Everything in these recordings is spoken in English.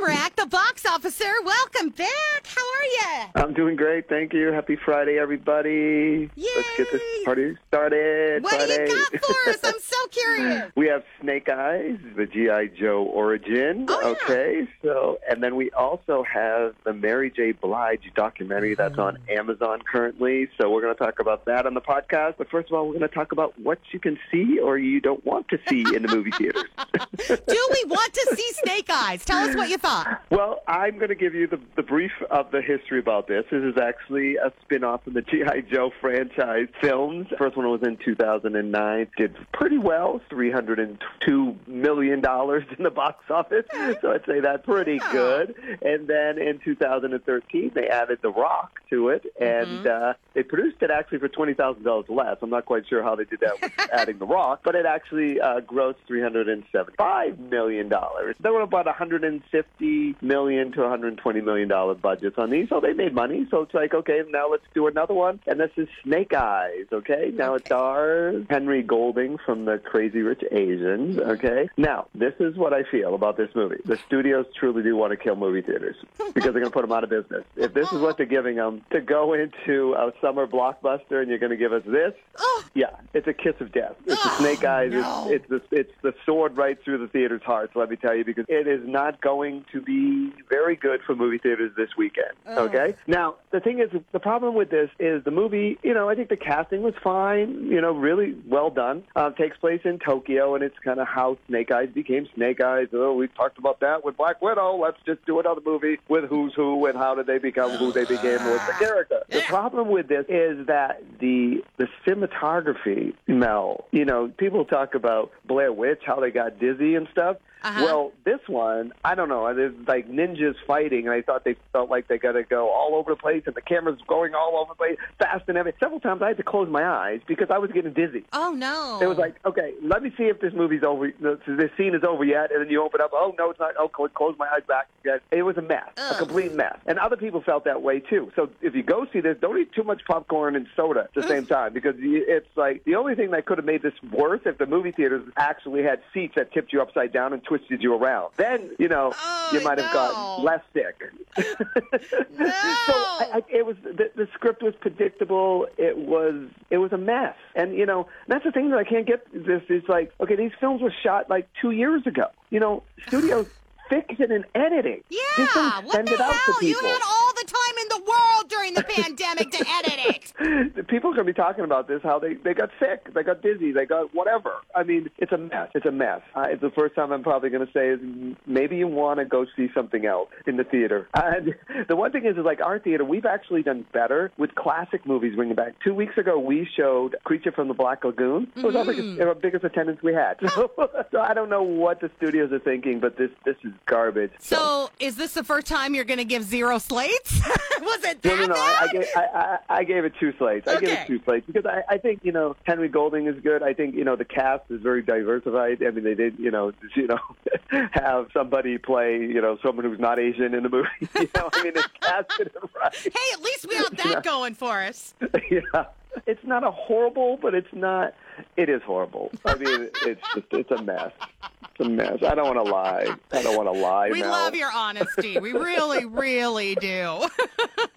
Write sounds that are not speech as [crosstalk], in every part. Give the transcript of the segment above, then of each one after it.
Amrak, the box officer. Welcome back. How are you? I'm doing great, thank you. Happy Friday, everybody. Let's get this party started. What Friday. do you got for us? I'm so [laughs] curious. we have Snake Eyes, the G.I. Joe origin. Oh, yeah. Okay, so, and then we also have the Mary J. Blige documentary that's on Mm. Amazon currently. So we're going to talk about that on the podcast. But first of all, we're going to talk about what you can see or you don't want to see in the movie theaters. [laughs] Do we want to see Snake Eyes? Tell us what you thought. Well, I'm going to give you the, the brief of the history about this. This is actually a spin-off from the G.I. Joe franchise films. First one was in 2009. Did pretty well, $302 million in the box office. So I'd say that's pretty good. And then in 2013, they added The Rock to it, and uh, they produced it actually for $20,000 less. I'm not quite sure how they did that with [laughs] adding The Rock, but it actually uh, grossed $375 million. There were about 150 million to 120 million dollar budgets on these, so they made money. So it's like, okay, now let's do another one, and this is Snake Eyes. Okay, now it stars Henry Golding from the Crazy Rich Asians. Okay, now this is what I feel about this movie. The studios truly do want to kill movie theaters because they're going to put them out of business. If this is what they're giving them to go into a summer blockbuster, and you're going to give us this, Oh, yeah, it's a kiss of death. It's Oh, the snake oh, eyes. no. It's, it's the it's the sword right through the theater's hearts. Let me tell you, because it is not going to be very good for movie theaters this weekend. Okay. Now the thing is, the problem with this is the movie. You know, I think the casting was fine. You know, really well done. Uh, takes place in Tokyo, and it's kind of how Snake Eyes became Snake Eyes. Oh, we talked about that with Black Widow. Let's just do another movie with who's who and how did they become who they became with the character. The problem with this is that the the cinematography, Mel. You know, people talk about Blair Witch, how they got dizzy and stuff. Uh-huh. Well, this one, I don't know. There's like fighting, and I thought they felt like they got to go all over the place, and the camera's going all over the place, fast and everything. Several times I had to close my eyes because I was getting dizzy. oh no. It was like, okay, let me see if this movie's over, this scene is over yet, and then you open up, oh no, it's not. Oh, close, my eyes back. again. It was a mess, a complete mess, and other people felt that way too. So if you go see this, don't eat too much popcorn and soda at the same time because it's like the only thing that could have made this worse if the movie theaters actually had seats that tipped you upside down and twisted you around. Then you know Oh, you might have no. gotten less sick. No. [laughs] So I, I, it was the, the script was predictable. It was it was a mess, and you know that's the thing that I can't get. This is like okay, these films were shot like two years ago. You know, [sighs] studios fix it and editing. yeah. What the hell? You had all the time in the world during the pandemic to edit it. [laughs] People are going to be talking about this, how they, they got sick, they got dizzy, they got whatever. I mean, it's a mess. It's a mess. Uh, it's the first time I'm probably going to say is maybe you want to go see something else in the theater. And the one thing is, is like our theater, we've actually done better with classic movies bringing back. Two weeks ago, we showed Creature from the Black Lagoon. It was our, biggest, our biggest attendance we had. [laughs] So, so I don't know what the studios are thinking, but this this is garbage. So, is this the first time you're going to give zero slates? [laughs] Was it No, that no, no. I, I, gave, I, I, I gave it two slates. I Okay. it two plates because I, I think you know Henry Golding is good. I think you know the cast is very diversified. I mean, they did you know [laughs] you know have somebody play you know someone who's not Asian in the movie. [laughs] You know, I mean, they [laughs] casted it right. Hey, at least we have that going for us. yeah, it's not a horrible, but it's not. It is horrible. I mean, it's just it's a mess. A mess. I don't want to lie. I don't want to lie. We Mel. love your honesty. We [laughs] really, really do.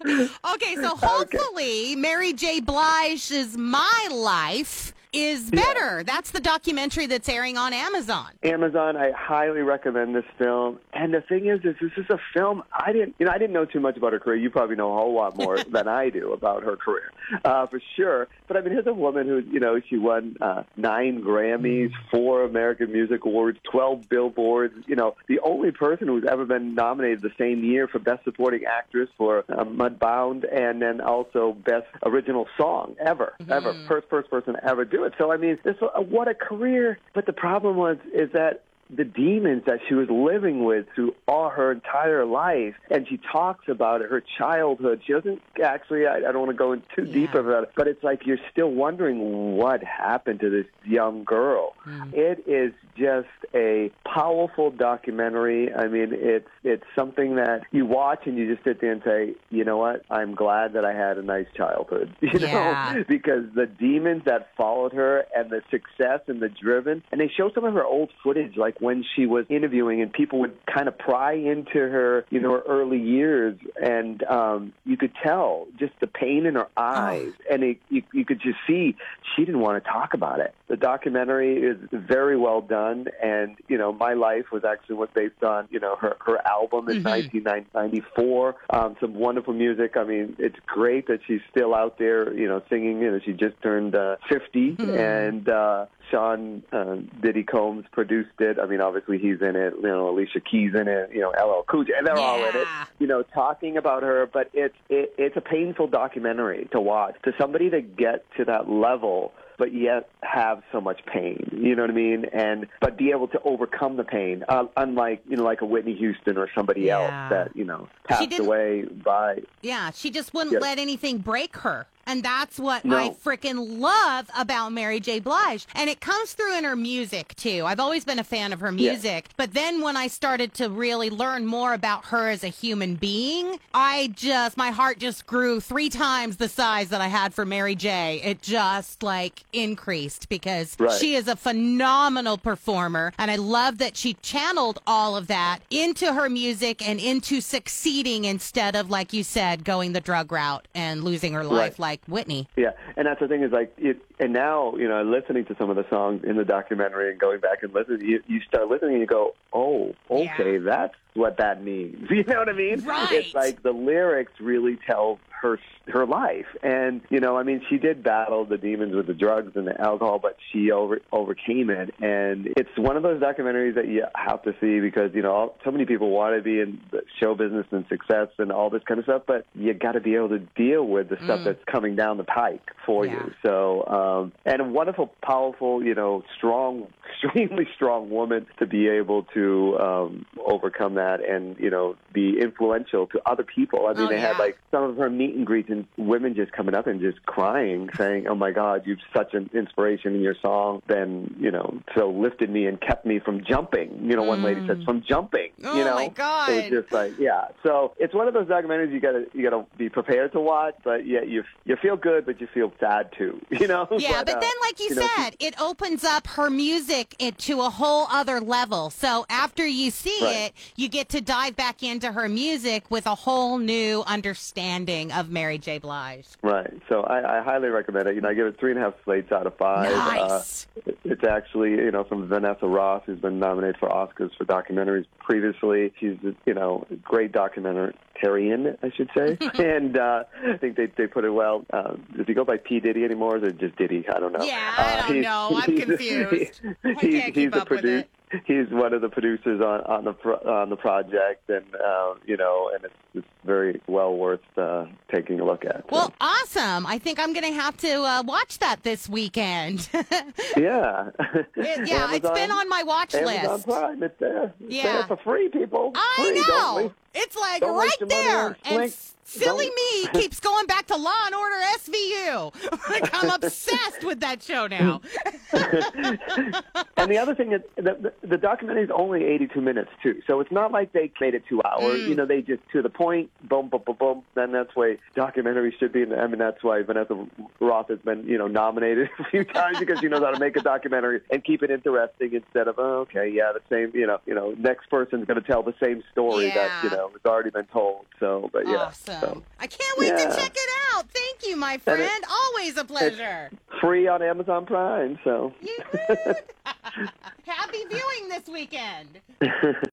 [laughs] okay, so hopefully Mary J. Blige's My Life is better. That's the documentary that's airing on Amazon. Amazon, I highly recommend this film. And the thing is, is this is a film I didn't, you know, I didn't know too much about her career. You probably know a whole lot more [laughs] than I do about her career, uh, for sure. But I mean, here's a woman who, you know, she won uh, nine Grammys, four American Music Awards, twelve Billboards. You know, the only person who's ever been nominated the same year for Best Supporting Actress for uh, Mudbound, and then also Best Original Song ever, ever, first first person to ever do it. So I mean, this uh, what a career. But the problem was is that the demons that she was living with through all her entire life. And she talks about it, her childhood. She doesn't actually, I, I don't want to go in too deep about it, but it's like you're still wondering what happened to this young girl. Mm. It is just a powerful documentary. I mean, it's it's something that you watch and you just sit there and say, you know what? I'm glad that I had a nice childhood. [laughs] You Yeah. know, because the demons that followed her and the success and the driven, and they show some of her old footage, like when she was interviewing, and people would kind of pry into her, you know, her early years, and um, you could tell just the pain in her eyes, oh. and it, you, you could just see she didn't want to talk about it. The documentary is very well done, and you know, my life was actually was based on you know her her album in mm-hmm. 1994. Um, some wonderful music. I mean, it's great that she's still out there, you know, singing. You know, she just turned uh, 50, mm-hmm. and uh, Sean uh, Diddy Combs produced it. I mean, obviously he's in it. You know, Alicia Keys in it. You know, LL Cool J, and they're yeah. all in it. You know, talking about her. But it's it, it's a painful documentary to watch. To somebody to get to that level but yet have so much pain. You know what I mean? And but be able to overcome the pain, uh, unlike you know like a Whitney Houston or somebody yeah. else that you know passed away by. Yeah, she just wouldn't yes. let anything break her. And that's what no. I freaking love about Mary J. Blige. And it comes through in her music, too. I've always been a fan of her music. Yeah. But then when I started to really learn more about her as a human being, I just, my heart just grew three times the size that I had for Mary J. It just like increased because right. she is a phenomenal performer. And I love that she channeled all of that into her music and into succeeding instead of, like you said, going the drug route and losing her life. Right. Like like Whitney. Yeah, and that's the thing is like it, and now you know listening to some of the songs in the documentary and going back and listening, you you start listening and you go, oh, okay, yeah. that's what that means. [laughs] You know what I mean? Right. It's like the lyrics really tell her her life. And you know, I mean, she did battle the demons with the drugs and the alcohol, but she over overcame it. And it's one of those documentaries that you have to see because you know so many people want to be in the show business and success and all this kind of stuff, but you got to be able to deal with the stuff mm. that's coming down the pike for yeah. you. So, um, and a wonderful, powerful, you know, strong, [laughs] extremely strong woman to be able to um, overcome that and you know be influential to other people. I mean, oh, they yeah. had like some of her meet and greets and women just coming up and just crying, saying, "Oh my God, you've such an inspiration in your song." Then you know, so lifted me and kept me from jumping. You know, one mm. lady said, mm. "From jumping." Oh you know, my God! It was just like, yeah. So it's one of those documentaries you gotta you gotta be prepared to watch, but yeah, you you feel good, but you feel sad too. [laughs] You know? Yeah, but, but uh, then, like you, you said, know, it opens up her music to a whole other level. So after you see right. it, you get to dive back into her music with a whole new understanding of Mary J. Blige. Right. So I, I highly recommend it. You know, I give it three and a half slates out of five. Nice. Uh, it's actually, you know, from Vanessa Roth, who's been nominated for Oscars for documentaries previously. She's, you know, a great documentarian, I should say. [laughs] and uh, I think they they put it well. Uh, does he go by P Diddy anymore, or just Diddy? I don't know. Yeah, I don't uh, know. I'm [laughs] confused. [laughs] I can't keep up with it he's one of the producers on on the pro, on the project, and uh, you know, and it's it's very well worth uh, taking a look at. Well, awesome! I think I'm going to have to uh, watch that this weekend. [laughs] yeah, it, yeah, Amazon, it's been on my watch Amazon list. Prime, it's there. It's yeah, there for free, people. I free, know. It's like don't right there, and silly don't. me keeps going back to Law and Order SVU. [laughs] like I'm obsessed with that show now. [laughs] [laughs] and the other thing is, the, the, the documentary is only 82 minutes too, so it's not like they made it two hours. Mm. You know, they just to the point, boom, boom, boom, boom. Then that's why documentaries should be. I mean, that's why Vanessa Roth has been, you know, nominated a few times because she knows how to make a documentary and keep it interesting instead of, oh, okay, yeah, the same, you know, you know, next person's going to tell the same story yeah. that you know has already been told. So, but yeah, awesome. So, I can't wait yeah. to check it out. Thank you, my friend. it, Always a pleasure. Free on Amazon Prime. So. [laughs] [laughs] Happy viewing this weekend. [laughs]